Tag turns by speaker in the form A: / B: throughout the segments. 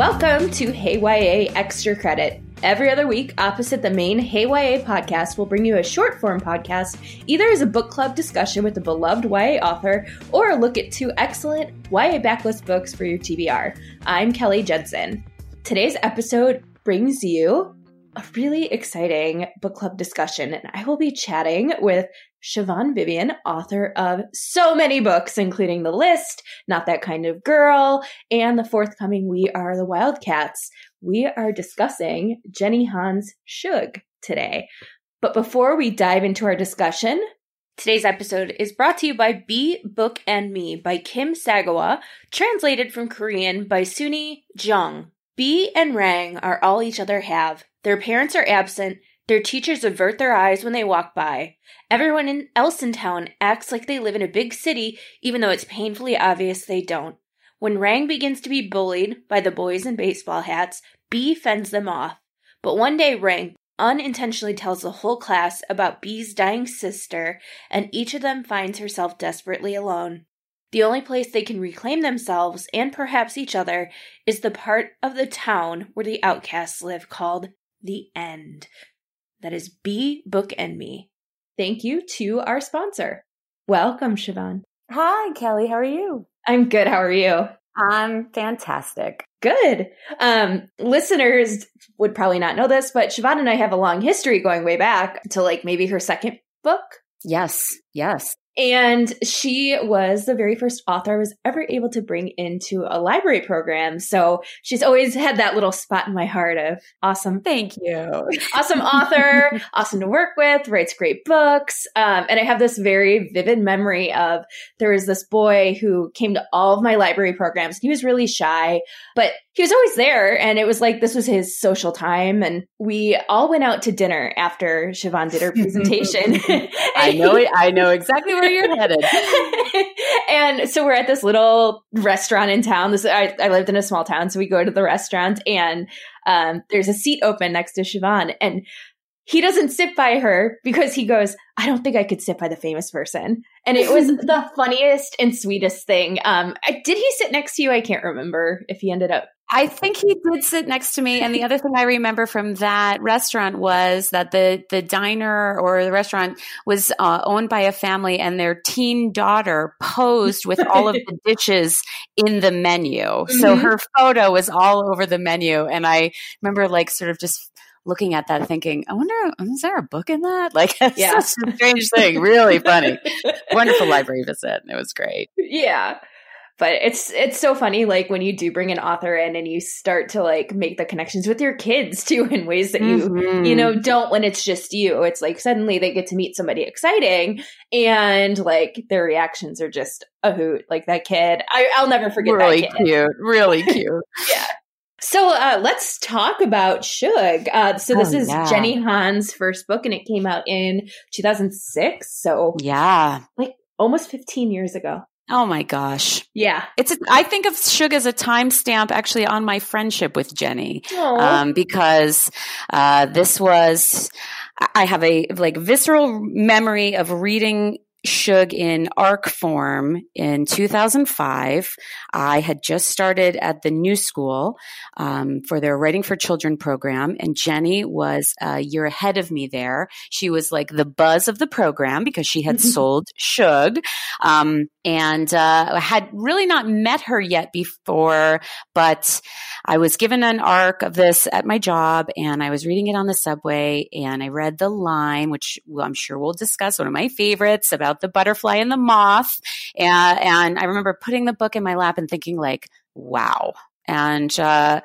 A: Welcome to Hey YA Extra Credit. Every other week, opposite the main Hey YA podcast, we'll bring you a short form podcast, either as a book club discussion with a beloved YA author or a look at two excellent YA backlist books for your TBR. I'm Kelly Jensen. Today's episode brings you a really exciting book club discussion, and I will be chatting with Siobhan Vivian, author of so many books, including The List, Not That Kind of Girl, and the forthcoming We Are the Wildcats. We are discussing Jenny Han's Shug today. But before we dive into our discussion, Today's episode is brought to you by B Book and Me by Kim Sagwa, translated from Korean by Sunhee Jeong. Bee and Rang are all each other have. Their parents are absent, their teachers avert their eyes when they walk by. Everyone else in town acts like they live in a big city, even though it's painfully obvious they don't. When Rang begins to be bullied by the boys in baseball hats, Bee fends them off. But one day, Rang unintentionally tells the whole class about Bee's dying sister, and each of them finds herself desperately alone. The only place they can reclaim themselves, and perhaps each other, is the part of the town where the outcasts live called the End. That is B Book and Me. Thank you to our sponsor. Welcome, Siobhan.
B: Hi, Kelly. How are you?
A: I'm good. How are you?
B: I'm fantastic.
A: Good. Um, listeners would probably not know this, but Siobhan and I have a long history going way back to like maybe her second book.
B: Yes, yes.
A: And she was the very first author I was ever able to bring into a library program. So she's always had that little spot in my heart of awesome.
B: Thank you.
A: awesome author, awesome to work with, writes great books. Um, and I have this very vivid memory of there was this boy who came to all of my library programs. He was really shy, but he was always there. And it was like this was his social time. And we all went out to dinner after Siobhan did her presentation.
B: I know it. I know exactly where you're headed.
A: and so we're at this little restaurant in town. This I, I lived in a small town, so we go to the restaurant and um, there's a seat open next to Siobhan, and he doesn't sit by her because he goes, I don't think I could sit by the famous person. And it was the funniest and sweetest thing. Um, I, did he sit next to you? I can't remember if he ended up
B: I think he did sit next to me. And the other thing I remember from that restaurant was that the, the diner or the restaurant was uh, owned by a family and their teen daughter posed with all of the dishes in the menu. Mm-hmm. So her photo was all over the menu. And I remember like sort of just looking at that thinking, I wonder, is there a book in that? Like, yeah. strange thing. Really funny. Wonderful library visit. It was great.
A: Yeah but it's it's so funny like when you do bring an author in and you start to like make the connections with your kids too in ways that you mm-hmm. you know don't when it's just you it's like suddenly they get to meet somebody exciting and like their reactions are just a hoot like that kid I, will never forget
B: really
A: that
B: kid. cute really cute
A: yeah so uh, let's talk about Shug. Uh, so this oh, is yeah. Jenny Han's first book, and it came out in 2006. So
B: yeah,
A: like almost 15 years ago.
B: Oh my gosh.
A: Yeah.
B: It's, a, I think of Shug as a timestamp actually on my friendship with Jenny. Um, because, uh, this was, I have a like visceral memory of reading Shug in ARC form in 2005. I had just started at the new school um, for their Writing for Children program, and Jenny was a year ahead of me there. She was like the buzz of the program because she had sold Shug, um, and uh, I had really not met her yet before, but I was given an ARC of this at my job, and I was reading it on the subway, and I read the line, which I'm sure we'll discuss, one of my favorites about about the butterfly and the moth. And, and I remember putting the book in my lap and thinking like, wow. And, uh,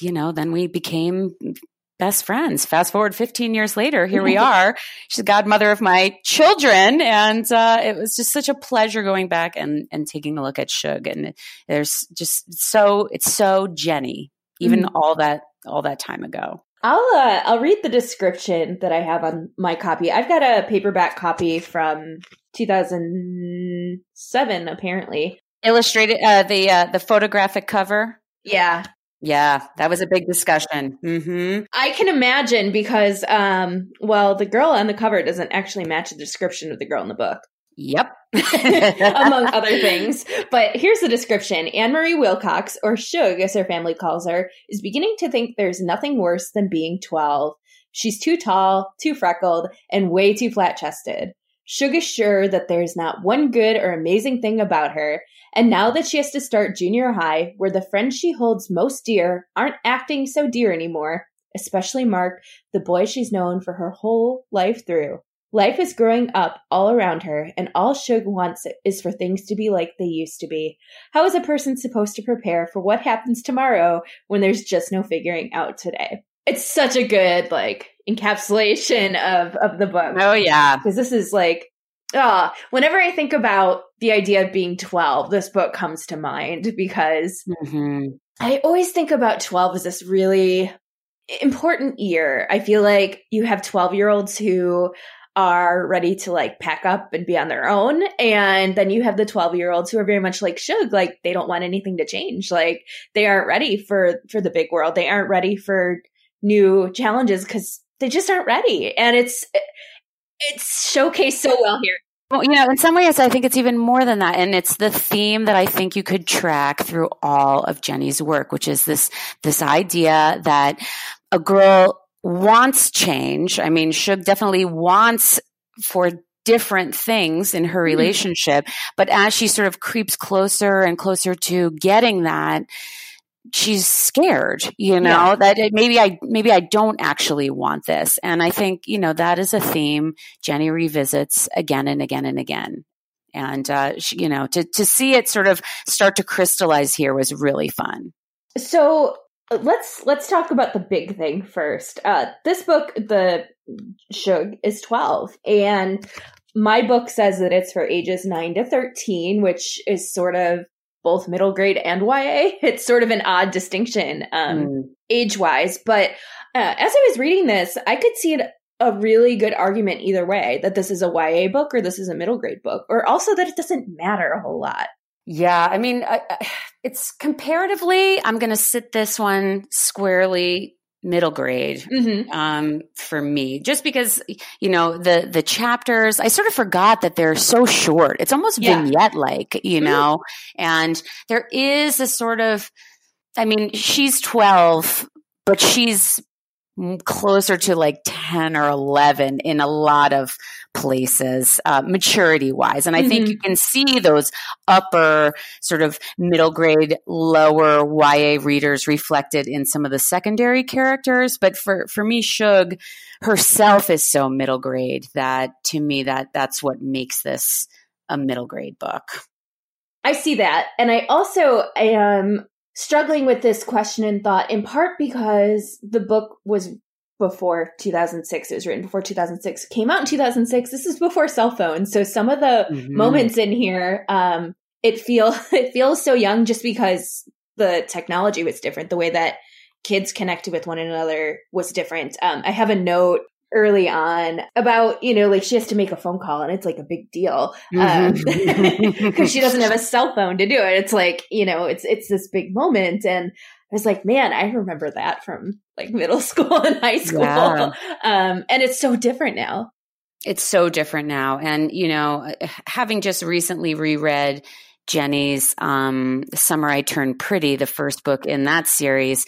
B: you know, then we became best friends. Fast forward 15 years later, here we are. She's the godmother of my children. And uh, it was just such a pleasure going back and, and taking a look at Shug. And there's just so, it's so Jenny, even mm-hmm. all that, all that time ago.
A: I'll uh, I'll read the description that I have on my copy. I've got a paperback copy from 2007, apparently.
B: Illustrated uh, the uh, the photographic cover.
A: Yeah,
B: yeah, that was a big discussion. Mm-hmm.
A: I can imagine because, um, well, the girl on the cover doesn't actually match the description of the girl in the book.
B: Yep.
A: among other things. But here's the description Anne Marie Wilcox, or Shug as her family calls her, is beginning to think there's nothing worse than being 12. She's too tall, too freckled, and way too flat chested. Shug is sure that there's not one good or amazing thing about her, and now that she has to start junior high, where the friends she holds most dear aren't acting so dear anymore, especially Mark, the boy she's known for her whole life through. Life is growing up all around her, and all Shug wants is for things to be like they used to be. How is a person supposed to prepare for what happens tomorrow when there's just no figuring out today? It's such a good, like, encapsulation of, of the book.
B: Oh, yeah.
A: Because this is like, uh, whenever I think about the idea of being 12, this book comes to mind because mm-hmm. I always think about 12 as this really important year. I feel like you have 12 year olds who are ready to like pack up and be on their own. And then you have the 12 year olds who are very much like Shug, like they don't want anything to change. Like they aren't ready for, for the big world. They aren't ready for new challenges because they just aren't ready. And it's, it's showcased so well here.
B: Well, you know, in some ways, I think it's even more than that. And it's the theme that I think you could track through all of Jenny's work, which is this, this idea that a girl wants change. I mean, Shug definitely wants for different things in her mm-hmm. relationship, but as she sort of creeps closer and closer to getting that, she's scared, you know, yeah. that it, maybe I maybe I don't actually want this. And I think, you know, that is a theme Jenny revisits again and again and again. And uh, she, you know, to to see it sort of start to crystallize here was really fun.
A: So let's let's talk about the big thing first. Uh, this book, the Shug, is twelve, and my book says that it's for ages nine to thirteen, which is sort of both middle grade and YA. It's sort of an odd distinction um, mm. age wise, but uh, as I was reading this, I could see it a really good argument either way that this is a YA book or this is a middle grade book, or also that it doesn't matter a whole lot.
B: Yeah, I mean, I, it's comparatively, I'm going to sit this one squarely middle grade mm-hmm. um, for me just because you know the the chapters i sort of forgot that they're so short it's almost yeah. vignette like you mm-hmm. know and there is a sort of i mean she's 12 but she's closer to like 10 or 11 in a lot of places, uh, maturity wise. And I mm-hmm. think you can see those upper sort of middle grade, lower YA readers reflected in some of the secondary characters. But for, for me, Shug herself is so middle grade that to me, that that's what makes this a middle grade book.
A: I see that. And I also am struggling with this question and thought in part because the book was before 2006 it was written before 2006 came out in 2006 this is before cell phones. So some of the mm-hmm. moments in here um it feel it feels so young just because the technology was different. The way that kids connected with one another was different. Um i have a note early on about you know like she has to make a phone call and it's like a big deal because um, she doesn't have a cell phone to do it. It's like you know it's it's this big moment. And i was like man i remember that from like middle school and high school. Yeah. um and it's so different now.
B: It's so different now. And you know having just recently reread jenny's um summer i turned pretty the first book in that series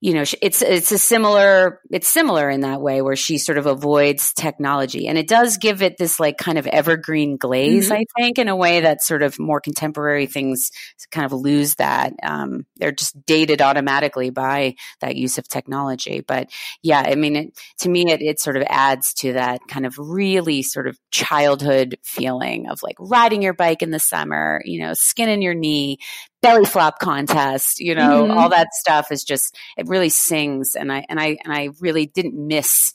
B: you know, it's it's a similar it's similar in that way where she sort of avoids technology, and it does give it this like kind of evergreen glaze. Mm-hmm. I think in a way that sort of more contemporary things kind of lose that. Um, they're just dated automatically by that use of technology. But yeah, I mean, it, to me, it, it sort of adds to that kind of really sort of childhood feeling of like riding your bike in the summer, you know, skin in your knee, belly flop contest, you know, mm-hmm. all that stuff is just it really sings and I and I and I really didn't miss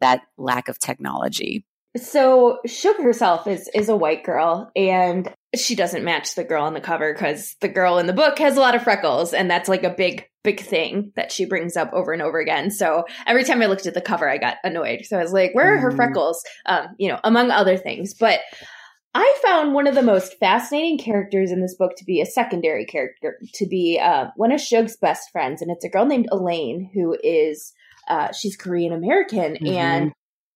B: that lack of technology.
A: So Shug herself is is a white girl and she doesn't match the girl on the cover because the girl in the book has a lot of freckles and that's like a big big thing that she brings up over and over again. So every time I looked at the cover I got annoyed. So I was like, where are her mm. freckles? Um, you know, among other things. But I found one of the most fascinating characters in this book to be a secondary character, to be uh, one of Shug's best friends, and it's a girl named Elaine who is uh, she's Korean American, mm-hmm. and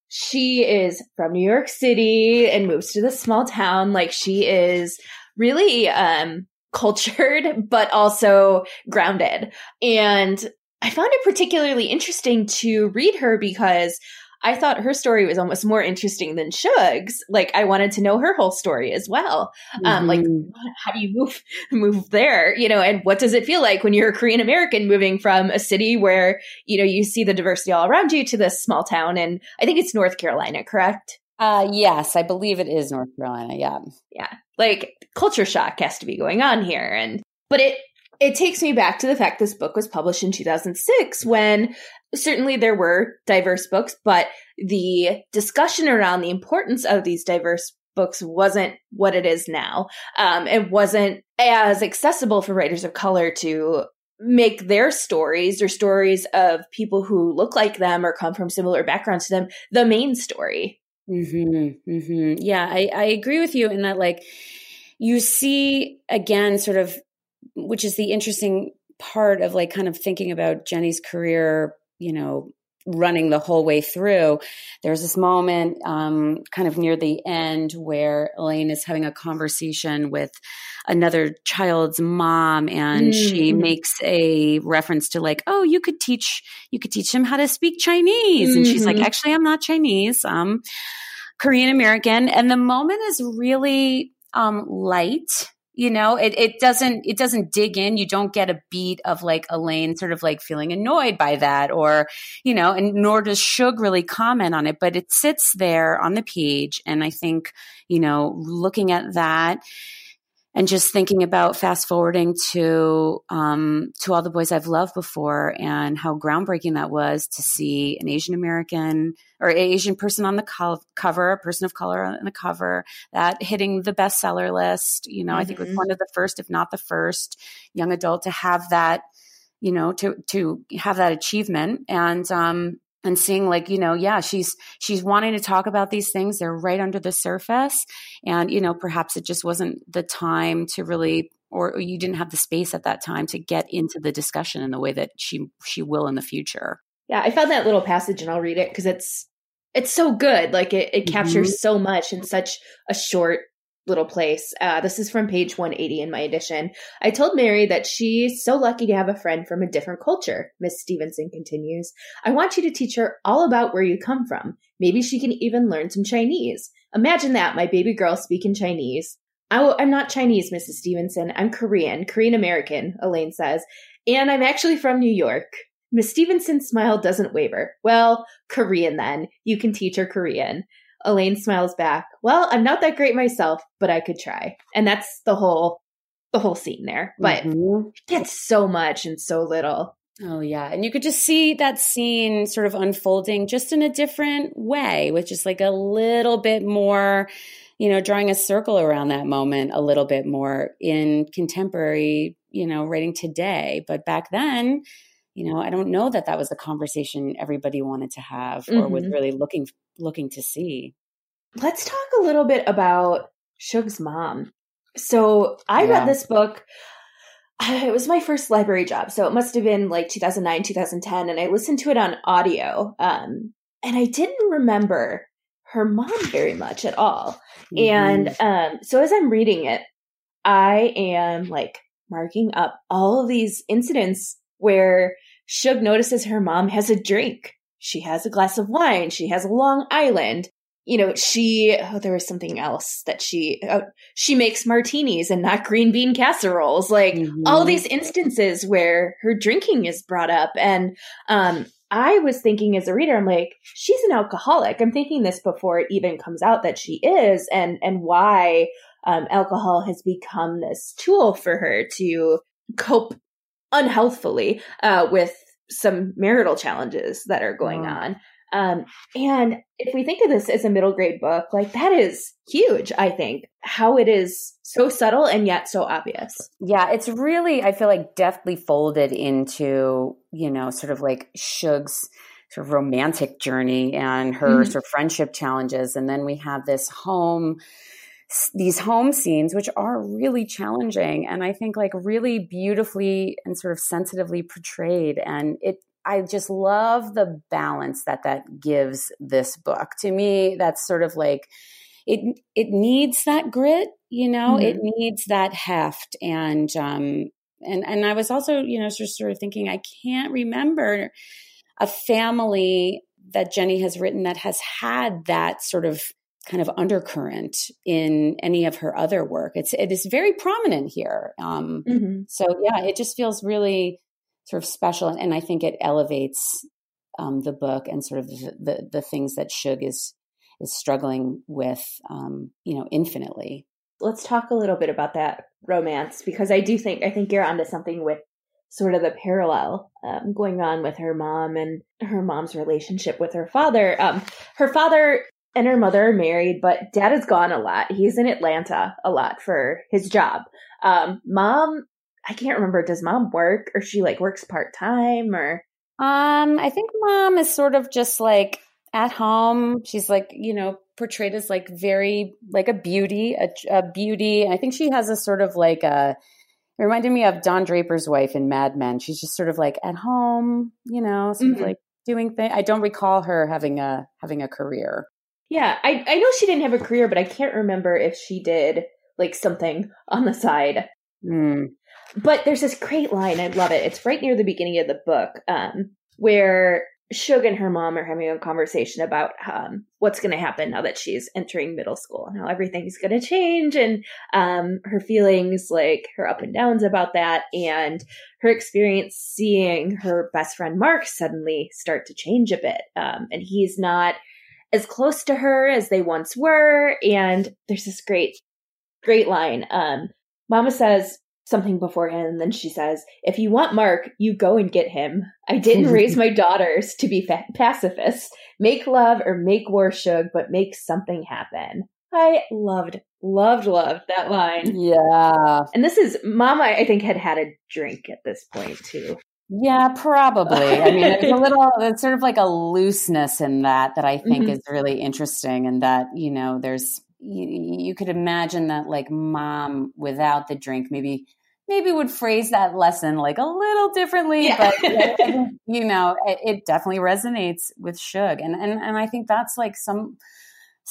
A: she is from New York City and moves to this small town. Like she is really um cultured, but also grounded. And I found it particularly interesting to read her because I thought her story was almost more interesting than Shug's. Like I wanted to know her whole story as well. Mm-hmm. Um, like mm-hmm. how do you move move there? You know, and what does it feel like when you're a Korean American moving from a city where you know you see the diversity all around you to this small town? And I think it's North Carolina, correct?
B: Uh, yes, I believe it is North Carolina. Yeah,
A: yeah. Like culture shock has to be going on here, and but it it takes me back to the fact this book was published in 2006 when certainly there were diverse books, but the discussion around the importance of these diverse books wasn't what it is now. Um, it wasn't as accessible for writers of color to make their stories or stories of people who look like them or come from similar backgrounds to them the main story.
B: Mm-hmm, mm-hmm. Yeah, I, I agree with you in that, like, you see again, sort of, which is the interesting part of like kind of thinking about Jenny's career you know, running the whole way through. There's this moment um, kind of near the end where Elaine is having a conversation with another child's mom and mm-hmm. she makes a reference to like, oh, you could teach you could teach him how to speak Chinese. Mm-hmm. And she's like, mm-hmm. actually, I'm not Chinese. I'm Korean American. And the moment is really um, light you know it, it doesn't it doesn't dig in. You don't get a beat of like elaine sort of like feeling annoyed by that or you know and nor does shug really comment on it but it sits there on the page. And i think you know looking at that and just thinking about fast forwarding to um, to all the boys I've loved before and how groundbreaking that was to see an Asian American or Asian person on the co- cover, a person of color on the cover, that hitting the bestseller list. You know, mm-hmm. I think it was mm-hmm. one of the first, if not the first, young adult to have that. You know, to to have that achievement, and um, and seeing like you know yeah she's she's wanting to talk about these things. They're right under the surface. And you know perhaps it just wasn't the time to really or, you didn't have the space at that time to get into the discussion in the way that she she will in the future.
A: Yeah i found that little passage and i'll read it because it's it's so good. Like it, it captures mm-hmm. so much in such a short little place. Uh, this is from page 180 in my edition. I told Mary that she's so lucky to have a friend from a different culture, Miss Stevenson continues. I want you to teach her all about where you come from. Maybe she can even learn some Chinese. Imagine that, my baby girl speaking Chinese. i I'm not Chinese, Mrs. Stevenson. I'm Korean, Korean American, Elaine says. And I'm actually from New York. Miss Stevenson's smile doesn't waver. Well, Korean then. You can teach her Korean. Elaine smiles back. Well, I'm not that great myself, but I could try. And that's the whole the whole scene there. But mm-hmm. it's so much and so little.
B: Oh yeah, and you could just see that scene sort of unfolding just in a different way, with just like a little bit more, you know, drawing a circle around that moment a little bit more in contemporary, you know, writing today. But back then, you know, I don't know that that was the conversation everybody wanted to have or mm-hmm. was really looking looking to see.
A: Let's talk a little bit about Shug's mom. So I yeah. read this book. It was my first library job, so it must have been like 2009, 2010, and I listened to it on audio. Um, and I didn't remember her mom very much at all. Mm-hmm. And um, so as I'm reading it, I am like marking up all of these incidents where Shug notices her mom has a drink. She has a glass of wine. She has a Long Island. You know, she, oh, there was something else that she, oh, she makes martinis and not green bean casseroles. Like mm-hmm. all these instances where her drinking is brought up. And, um, I was thinking as a reader, I'm like, she's an alcoholic. I'm thinking this before it even comes out that she is and, and why, um, alcohol has become this tool for her to cope unhealthfully uh, with some marital challenges that are going on. Um, and if we think of this as a middle grade book, like that is huge, I think, how it is so subtle and yet so obvious.
B: Yeah, it's really, I feel like, deftly folded into, you know, sort of like Shug's sort of romantic journey and her mm-hmm. sort of friendship challenges. And then we have this home these home scenes, which are really challenging and I think like really beautifully and sort of sensitively portrayed. And it, I just love the balance that that gives this book. To me, that's sort of like it it needs that grit, you know, mm-hmm. it needs that heft and um and and I was also, you know, just sort of thinking I can't remember a family that Jenny has written that has had that sort of kind of undercurrent in any of her other work. It's it is very prominent here. Um, mm-hmm. So yeah, it just feels really sort of special, and, and I think it elevates um, the book and sort of the, the, the things that Shug is is struggling with, um, you know, infinitely.
A: Let's talk a little bit about that romance because I do think I think you're onto something with sort of the parallel um, going on with her mom and her mom's relationship with her father. Um, her father and her mother are married, but dad is gone a lot. He's in Atlanta a lot for his job. Um, mom, I can't remember. Does mom work or she like works part time or?
B: Um, I think mom is sort of just like at home. She's like, you know, portrayed as like very like a beauty, a, a beauty. And I think she has a sort of like a, it reminded me of Don Draper's wife in Mad Men. She's just sort of like at home, you know, sort mm-hmm. of like doing things. I don't recall her having a having a career.
A: Yeah, I I know she didn't have a career, but I can't remember if she did like something on the side. Mm. But there's this great line. I love it. It's right near the beginning of the book, um, where Shug and her mom are having a conversation about um, what's going to happen now that she's entering middle school and how everything's going to change and um, her feelings, like her up and downs about that, and her experience seeing her best friend Mark suddenly start to change a bit. Um, and he's not as close to her as they once were. And there's this great, great line. Um, Mama says, something beforehand and then she says if you want mark you go and get him i didn't raise my daughters to be fa- pacifists. Make love or make war shug but make something happen. I loved loved loved that line.
B: Yeah.
A: And this is mama i think had had a drink at this point too
B: yeah, probably. I mean, there's a little, it's sort of like a looseness in that that I think mm-hmm. is really interesting, and that you know, there's you, you could imagine that like mom without the drink maybe maybe would phrase that lesson like a little differently yeah. but you know it, it, definitely resonates with shug and, and and i think that's like some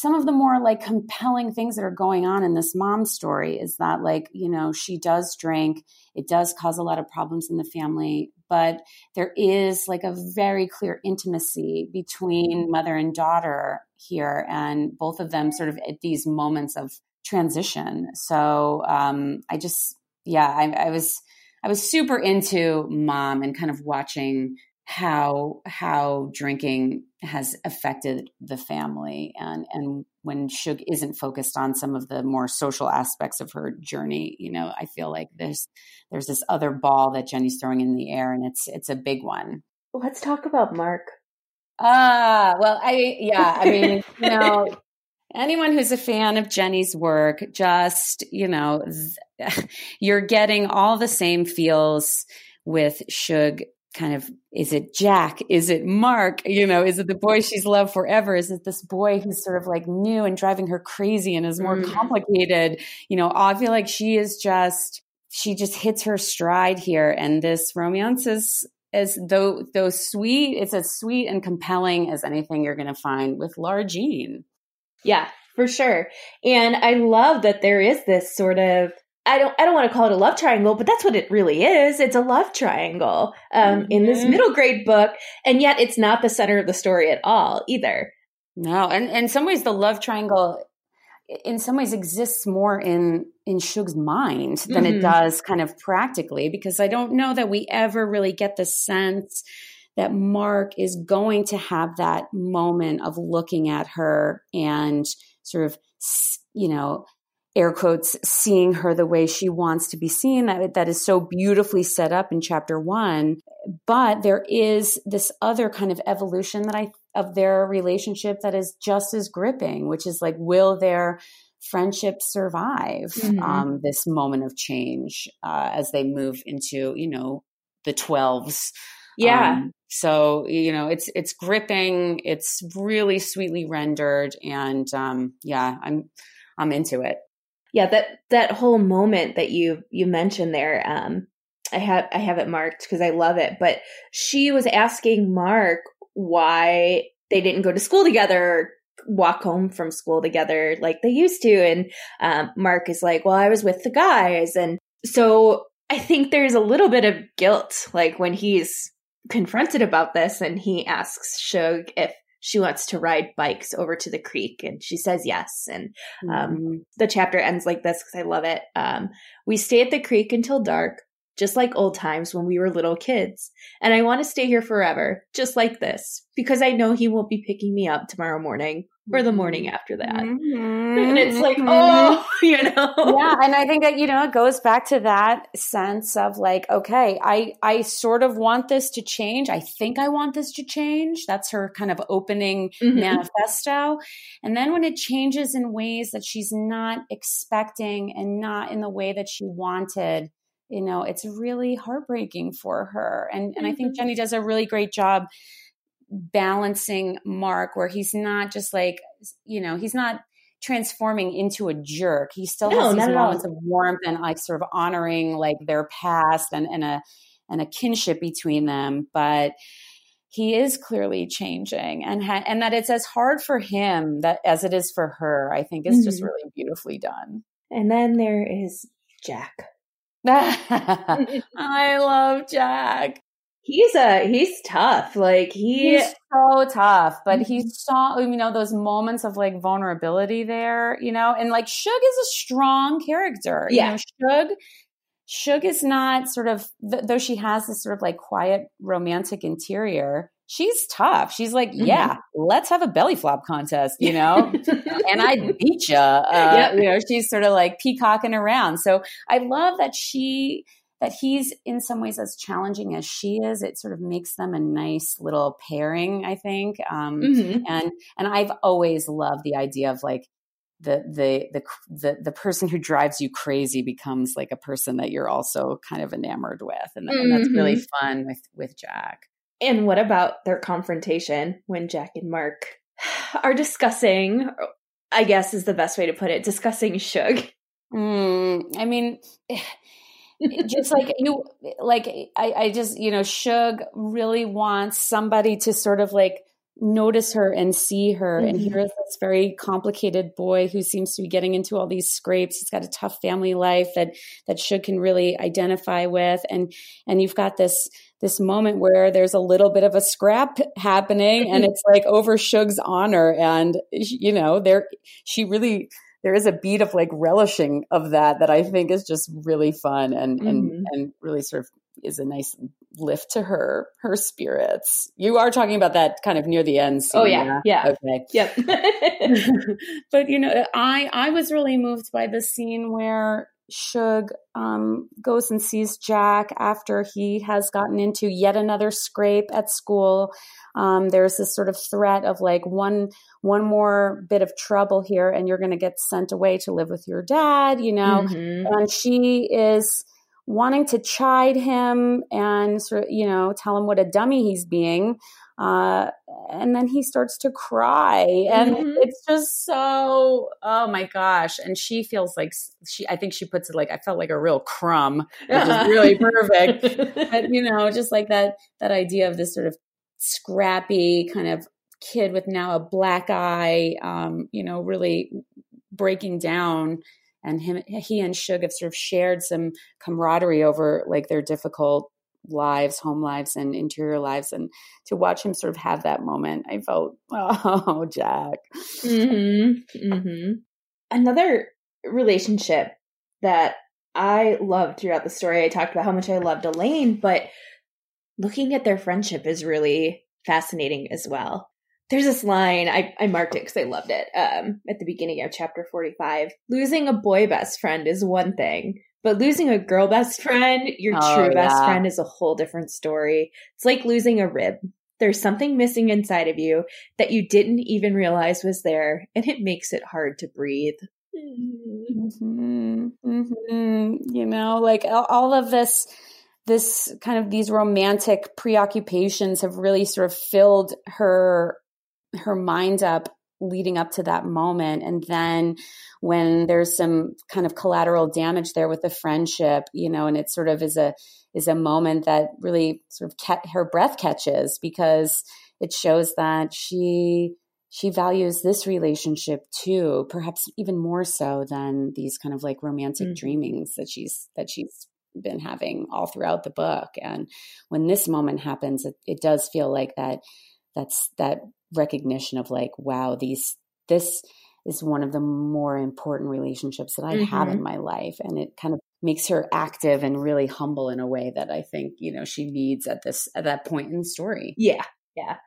B: some of the more like compelling things that are going on in this mom story is that like you know she does drink it does cause a lot of problems in the family but there is like a very clear intimacy between mother and daughter here and both of them sort of at these moments of transition. So um i just yeah I, I was i was super into mom and kind of watching how how drinking has affected the family and and when Shug isn't focused on some of the more social aspects of her journey, you know, I feel like there's there's this other ball that Jenny's throwing in the air and it's it's a big one.
A: Let's talk about Mark.
B: Ah, well, I yeah, I mean, you know, anyone who's a fan of Jenny's work, just, you know, you're getting all the same feels with Shug kind of is it Jack? Is it Mark? You know, is it the boy she's loved forever? Is it this boy who's sort of like new and driving her crazy and is more mm. complicated? You know, I feel like she is just she just hits her stride here and this romance is as though though sweet it's as sweet and compelling as anything you're going to find with Lara Jean.
A: Yeah, for sure. And I love that there is this sort of I don't I don't want to call it a love triangle, but that's what it really is. It's a love triangle um, mm-hmm. in this mm-hmm. middle grade book, and yet it's not the center of the story at all either.
B: No, and, and in some ways, the love triangle, in some ways, exists more in in Shug's mind than mm-hmm. it does kind of practically, because I don't know that we ever really get the sense that Mark is going to have that moment of looking at her and sort of, you know, air quotes seeing her the way she wants to be seen. That that is so beautifully set up in chapter 1 but there is this other kind of evolution that I of their relationship that is just as gripping which is like will their friendship survive mm-hmm. um, this moment of change uh, as they move into you know the 12s
A: yeah. Um,
B: so you know it's it's gripping it's really sweetly rendered and um, yeah i'm i'm into it
A: yeah that that whole moment that you you mentioned there um I have I have it marked because I love it. But she was asking Mark why they didn't go to school together, walk home from school together like they used to, and um, Mark is like, "Well, I was with the guys," and so I think there's a little bit of guilt, like when he's confronted about this, and he asks Shug if she wants to ride bikes over to the creek and she says yes and um, mm-hmm. the chapter ends like this because i love it um, we stay at the creek until dark just like old times when we were little kids. And I want to stay here forever, just like this, because I know he won't be picking me up tomorrow morning or the morning after that. Mm-hmm. And it's like, mm-hmm. oh, you know.
B: Yeah, and I think that you know it goes back to that sense of like, okay, I I sort of want this to change. I think I want this to change. That's her kind of opening mm-hmm. manifesto. And then when it changes in ways that she's not expecting and not in the way that she wanted, you know, it's really heartbreaking for her. And and I think mm-hmm. Jenny does a really great job balancing Mark where he's not just like, you know, he's not transforming into a jerk. He still no, has these moments of warmth and like sort of honoring like their past and, and a and a kinship between them, but he is clearly changing and ha- and that it's as hard for him that as it is for her. I think is mm-hmm. just really beautifully done.
A: And then there is Jack.
B: I love Jack.
A: He's a he's tough. Like he,
B: he's so tough, but mm-hmm. he saw you know those moments of like vulnerability there, you know, and like Shug is a strong character. Yeah, you know, Shug Shug is not sort of though she has this sort of like quiet romantic interior she's tough. She's like, mm-hmm. yeah, let's have a belly flop contest, you know, and I beat you. Uh, yep. You know, she's sort of like peacocking around. So I love that she that he's in some ways as challenging as she is. It sort of makes them a nice little pairing, I think. Um, mm-hmm. And and I've always loved the idea of like the, the the the the person who drives you crazy becomes like a person that you're also kind of enamored with, and, mm-hmm. and that's really mm-hmm. fun with with Jack.
A: And what about their confrontation when Jack and Mark are discussing, I guess is the best way to put it, discussing Shug?
B: Mm, I mean, just like you, like, I, I just, you know, Shug really wants somebody to sort of like notice her and see her. Mm-hmm. And here's this very complicated boy who seems to be getting into all these scrapes. He's got a tough family life that that Shug can really identify with. And and you've got this this moment where there's a little bit of a scrap happening and it's like over Shug's honor. And, you know, there, she really, there is a beat of like relishing of that that I think is just really fun and, mm-hmm. and, and really sort of is a nice lift to her, her spirits. You are talking about that kind of near the end.
A: Scene, oh yeah. Yeah.
B: Okay.
A: Yep.
B: but you know, I, I was really moved by the scene where Shug um, goes and sees Jack after he has gotten into yet another scrape at school. Um, there's this sort of threat of like one one more bit of trouble here, and you're going to get sent away to live with your dad. You know, mm-hmm. and she is wanting to chide him and sort of, you know tell him what a dummy he's being uh, and then he starts to cry and mm-hmm. it's just so oh my gosh and she feels like she i think she puts it like i felt like a real crumb which is really perfect but you know just like that that idea of this sort of scrappy kind of kid with now a black eye um, you know really breaking down and him he and Shug have sort of shared some camaraderie over like their difficult lives, home lives, and interior lives. And to watch him sort of have that moment, I felt, oh, Jack.
A: Mm-hmm. Mm-hmm. Another relationship that I loved throughout the story, I talked about how much I loved Elaine, but looking at their friendship is really fascinating as well. There's this line, I, I marked it because I loved it um, at the beginning of chapter 45. Losing a boy best friend is one thing, but losing a girl best friend, your oh, true yeah. best friend, is a whole different story. It's like losing a rib. There's something missing inside of you that you didn't even realize was there, and it makes it hard to breathe.
B: Mm-hmm. Mm-hmm. You know, like all of this, this kind of these romantic preoccupations have really sort of filled her her mind up leading up to that moment. And then when there's some kind of collateral damage there with the friendship, you know, and it sort of is a, is a moment that really sort of kept her breath catches because it shows that she she values this relationship too perhaps even more so than these kind of like romantic mm-hmm. dreamings that she's that she's been having all throughout the book and when this moment happens it, it does feel like that that's that recognition of like wow these this is one of the more important relationships that I mm-hmm. have in mm-hmm. my life and it kind of makes her active and really humble in a way that I think you know she needs at this at that point in the story.
A: Yeah. Yeah.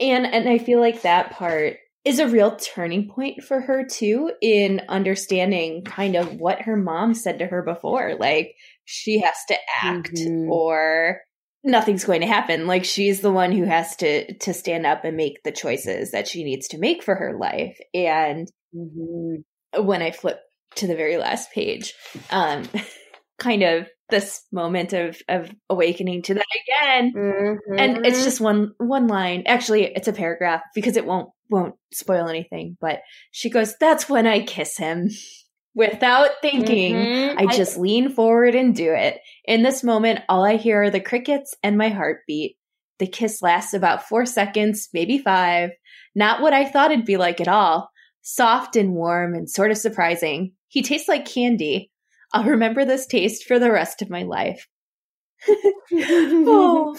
A: And and I feel like that part is a real turning point for her too in understanding kind of what her mom said to her before. Like she has to act mm-hmm. or nothing's going to happen. Like she's the one who has to to stand up and make the choices that she needs to make for her life. And mm-hmm. when I flip to the very last page, um kind of this moment of of awakening to that again mm-hmm. and it's just one one line actually it's a paragraph because it won't won't spoil anything but she goes that's when i kiss him without thinking mm-hmm. i just I, lean forward and do it in this moment all i hear are the crickets and my heartbeat the kiss lasts about four seconds maybe five not what i thought it'd be like at all soft and warm and sort of surprising he tastes like candy I'll remember this taste for the rest of my life.
B: oh.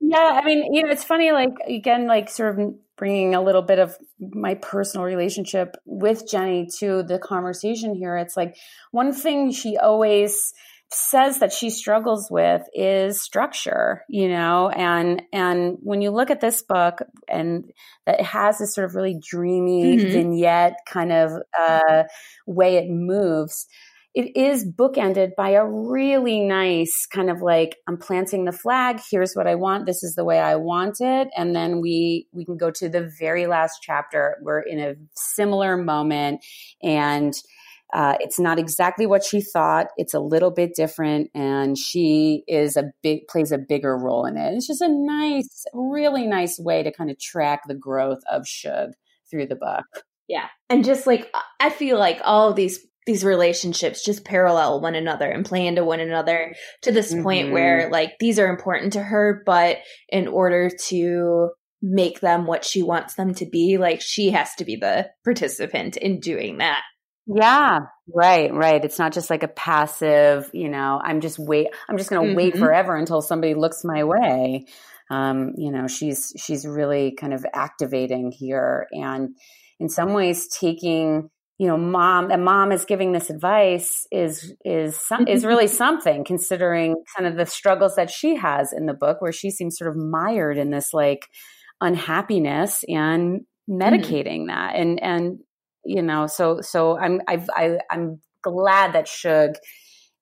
B: Yeah, I mean, you know, it's funny, like, again, like, sort of bringing a little bit of my personal relationship with Jenny to the conversation here. It's like one thing she always says that she struggles with is structure you know and and when you look at this book and that it has this sort of really dreamy mm-hmm. vignette kind of uh, way it moves it is bookended by a really nice kind of like i'm planting the flag here's what i want this is the way i want it and then we we can go to the very last chapter we're in a similar moment and uh, it's not exactly what she thought. It's a little bit different, and she is a big plays a bigger role in it. It's just a nice, really nice way to kind of track the growth of Shug through the book.
A: Yeah, and just like I feel like all of these these relationships just parallel one another and play into one another to this mm-hmm. point where like these are important to her but in order to make them what she wants them to be like she has to be the participant in doing that
B: yeah right right it's not just like a passive you know i'm just wait i'm just going to mm-hmm. wait forever until somebody looks my way um you know she's she's really kind of activating here and in some ways taking you know mom and mom is giving this advice is is is really something considering kind of the struggles that she has in the book where she seems sort of mired in this like unhappiness and mm-hmm. medicating mm-hmm. that and and you know so so i'm I've, i i'm glad that shug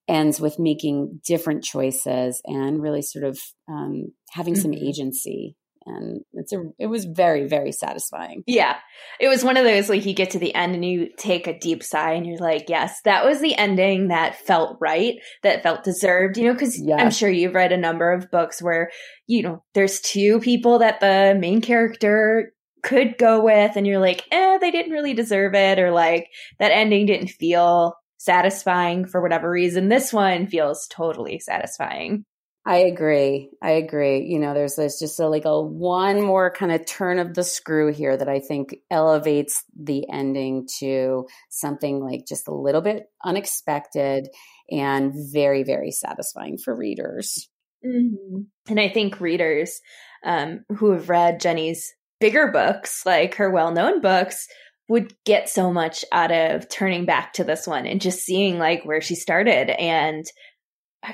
B: ends with making different choices and really sort of um, having mm-hmm. some agency and it's a it was very very satisfying.
A: Yeah. It was one of those like you get to the end and you take a deep sigh and you're like yes that was the ending that felt right that felt deserved you know because yes. i'm sure you've read a number of books where you know there's two people that the main character could go with and you're like eh they didn't really deserve it or like that ending didn't feel satisfying for whatever reason. This one feels totally satisfying
B: I agree. I agree. You know, there's there's just a, like a one more kind of turn of the screw here that I think elevates the ending to something like just a little bit unexpected and very very satisfying for readers.
A: Mm-hmm. And I think readers um, who have read Jenny's bigger books, like her well-known books, would get so much out of turning back to this one and just seeing like where she started and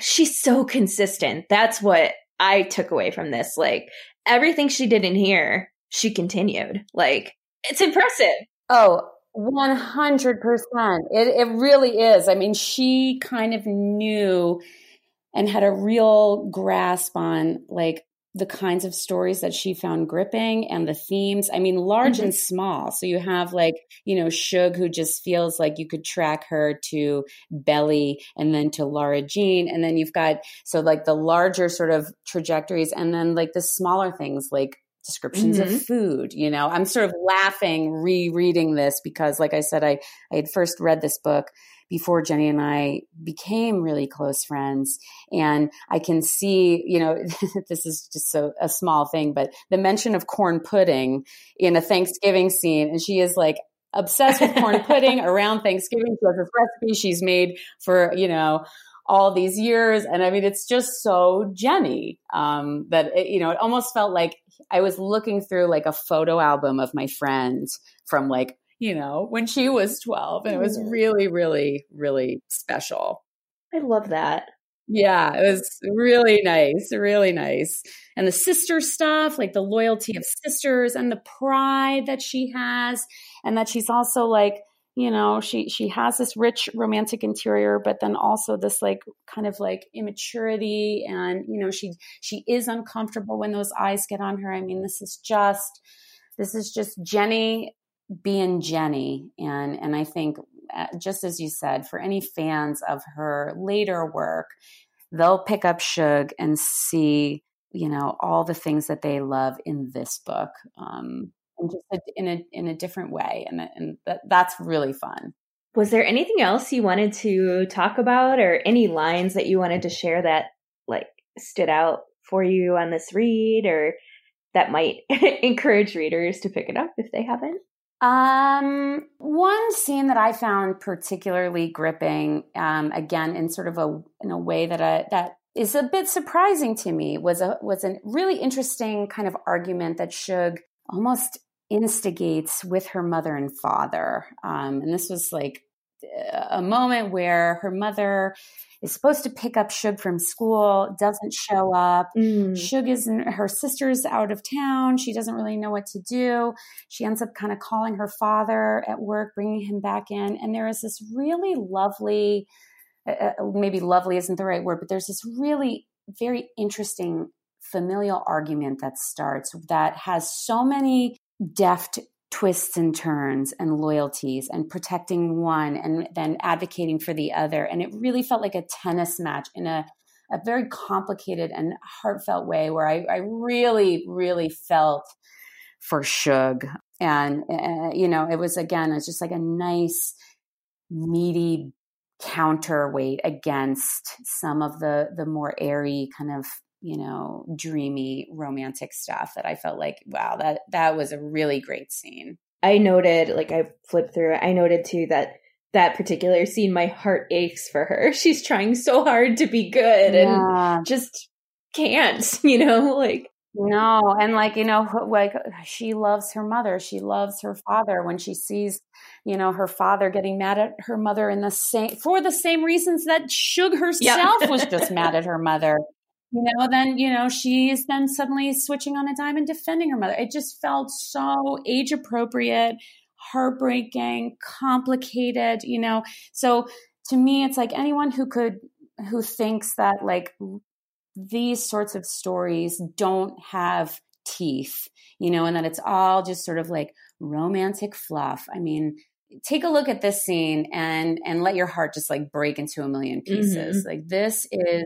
A: she's so consistent. That's what I took away from this. Like everything she did in here, she continued. Like it's impressive.
B: Oh, 100%. It, it really is. I mean, she kind of knew and had a real grasp on like the kinds of stories that she found gripping and the themes. I mean, large mm-hmm. and small. So you have like, you know, Shug, who just feels like you could track her to Belly and then to Lara Jean. And then you've got, so like the larger sort of trajectories and then like the smaller things like descriptions mm-hmm. of food. You know, I'm sort of laughing rereading this because, like I said, I, I had first read this book before Jenny and I became really close friends. And I can see, you know, this is just so a small thing, but the mention of corn pudding in a Thanksgiving scene, and she is like, obsessed with corn pudding around Thanksgiving. She has this recipe she's made for, you know, all these years. And I mean, it's just so Jenny um, that, it, you know, it almost felt like I was looking through like a photo album of my friend from like, you know, when she was 12. And it was mm-hmm. really, really, really special.
A: I love that.
B: Yeah, it was really nice, really nice. And the sister stuff, like the loyalty of sisters and the pride that she has, and that she's also like, you know she she has this rich romantic interior but then also this like kind of like immaturity and you know she she is uncomfortable when those eyes get on her i mean this is just this is just jenny being jenny and and i think uh, just as you said for any fans of her later work they'll pick up shug and see you know all the things that they love in this book um, and just in a in a different way, and and that, that's really fun.
A: Was there anything else you wanted to talk about, or any lines that you wanted to share that like stood out for you on this read, or that might encourage readers to pick it up if they haven't?
B: Um, one scene that I found particularly gripping, um, again in sort of a in a way that I, that is a bit surprising to me, was a was a really interesting kind of argument that Shug almost instigates with her mother and father. Um, and this was like a moment where her mother is supposed to pick up Shug from school, doesn't show up. Mm. Shug is her sister's out of town. She doesn't really know what to do. She ends up kind of calling her father at work, bringing him back in. And there is this really lovely, uh, uh maybe lovely isn't the right word, but there's this really very interesting familial argument that starts that has so many deft twists and turns and loyalties and protecting one and then advocating for the other. And it really felt like a tennis match in a, a very complicated and heartfelt way where I, I really, really felt for Shug. And, uh, you know, it was again, it's just like a nice, meaty counterweight against some of the the more airy kind of you know, dreamy romantic stuff that I felt like, wow, that that was a really great scene.
A: I noted, like I flipped through it, I noted too that that particular scene, my heart aches for her. She's trying so hard to be good yeah. and just can't, you know, like
B: no, and like you know, like she loves her mother, she loves her father. When she sees, you know, her father getting mad at her mother in the same for the same reasons that Shug herself yeah. was just mad at her mother you know, then, you know, she's then suddenly switching on a dime and defending her mother. It just felt so age appropriate, heartbreaking, complicated, you know. So to me, it's like anyone who could, who thinks that like these sorts of stories don't have teeth, you know, and that it's all just sort of like romantic fluff. I mean, take a look at this scene and and let your heart just like break into a million pieces. Mm-hmm. Like this is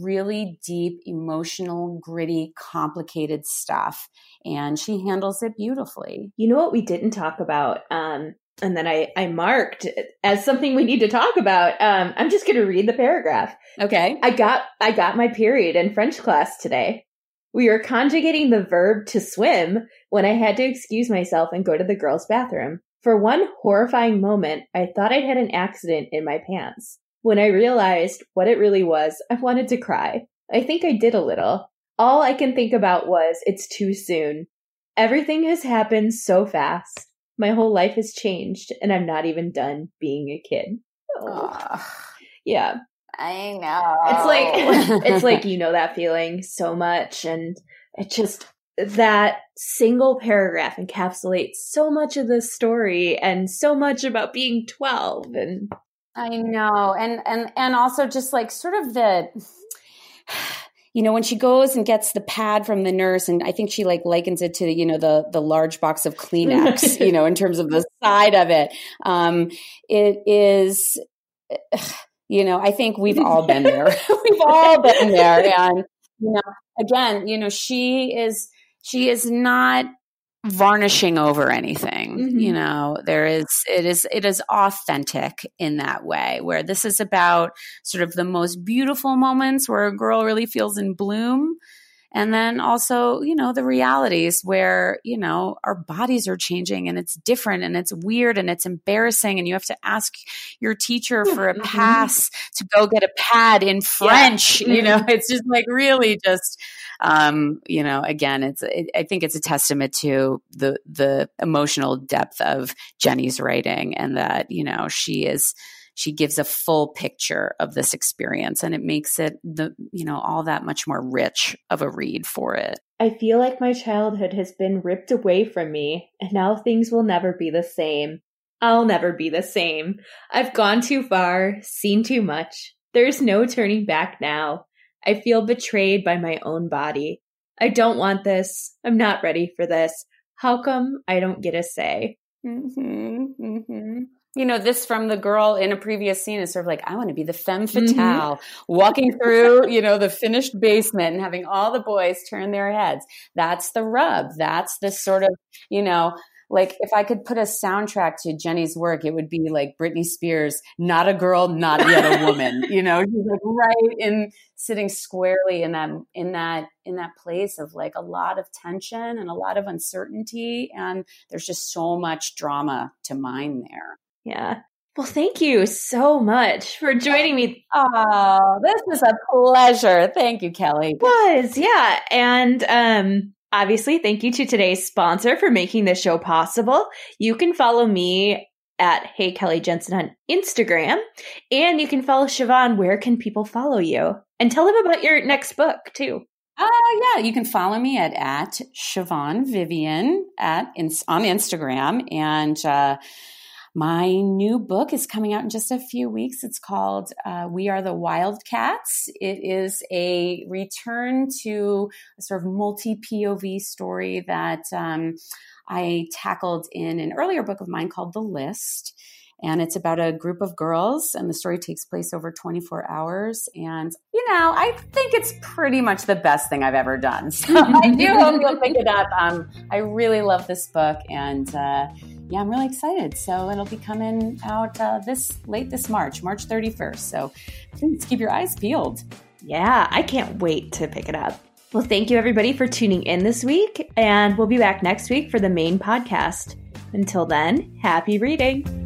B: really deep, emotional, gritty, complicated stuff. And she handles it beautifully.
A: You know what we didn't talk about? Um, and then I, I marked as something we need to talk about. Um, I'm just going to read the paragraph.
B: Okay.
A: I got, I got my period in French class today. We were conjugating the verb to swim when I had to excuse myself and go to the girls' bathroom. For one horrifying moment, I thought I'd had an accident in my pants. When I realized what it really was, I wanted to cry. I think I did a little. All I can think about was, it's too soon. Everything has happened so fast. My whole life has changed, and I'm not even done being a kid. Oh. Yeah.
B: I know.
A: It's like it's like you know that feeling so much and it just that single paragraph encapsulates so much of the story and so much about being 12 and
B: I know. And and and also just like sort of the you know when she goes and gets the pad from the nurse and i think she like likens it to you know the the large box of kleenex you know in terms of the side of it um it is you know i think we've all been there we've all been there and you know again you know she is she is not varnishing over anything mm-hmm. you know there is it is it is authentic in that way where this is about sort of the most beautiful moments where a girl really feels in bloom and then also you know the realities where you know our bodies are changing and it's different and it's weird and it's embarrassing and you have to ask your teacher for a mm-hmm. pass to go get a pad in french yeah. you know mm-hmm. it's just like really just um, you know again it's it, i think it's a testament to the the emotional depth of jenny's writing and that you know she is she gives a full picture of this experience and it makes it the you know all that much more rich of a read for it.
A: I feel like my childhood has been ripped away from me and now things will never be the same. I'll never be the same. I've gone too far seen too much. There's no turning back now i feel betrayed by my own body i don't want this i'm not ready for this how come i don't get a say
B: mm-hmm, mm-hmm you know, this from the girl in a previous scene is sort of like, I want to be the femme mm-hmm. fatale, mm-hmm. walking through, you know, the finished basement and having all the boys turn their heads. That's the rub. That's the sort of, you know, like if I could put a soundtrack to Jenny's work, it would be like Britney Spears, not a girl, not yet a woman. you know, she's like right in sitting squarely in that in that in that place of like a lot of tension and a lot of uncertainty. And there's just so much drama to mine there.
A: Yeah. Well, thank you so much for joining me.
B: Oh, this was a pleasure. Thank you, Kelly. It
A: was, yeah. And um obviously, thank you to today's sponsor for making this show possible. You can follow me at Hey Kelly Jensen on Instagram, and you can follow Siobhan. Where can people follow you? And tell them about your next book too.
B: Uh, yeah, you can follow me at at Siobhan Vivian at on Instagram, and uh, my new book is coming out in just a few weeks. It's called uh, We Are the Wildcats. It is a return to a sort of multi POV story that um, I tackled in an earlier book of mine called The List. And it's about a group of girls, and the story takes place over 24 hours. And, you know, I think it's pretty much the best thing I've ever done. So I do hope you'll pick it up. Um, I really love this book, and uh, yeah, I'm really excited. So it'll be coming out uh, this late this March, March 31st. So please keep your eyes peeled.
A: Yeah, I can't wait to pick it up. Well, thank you everybody for tuning in this week, and we'll be back next week for the main podcast. Until then, happy reading.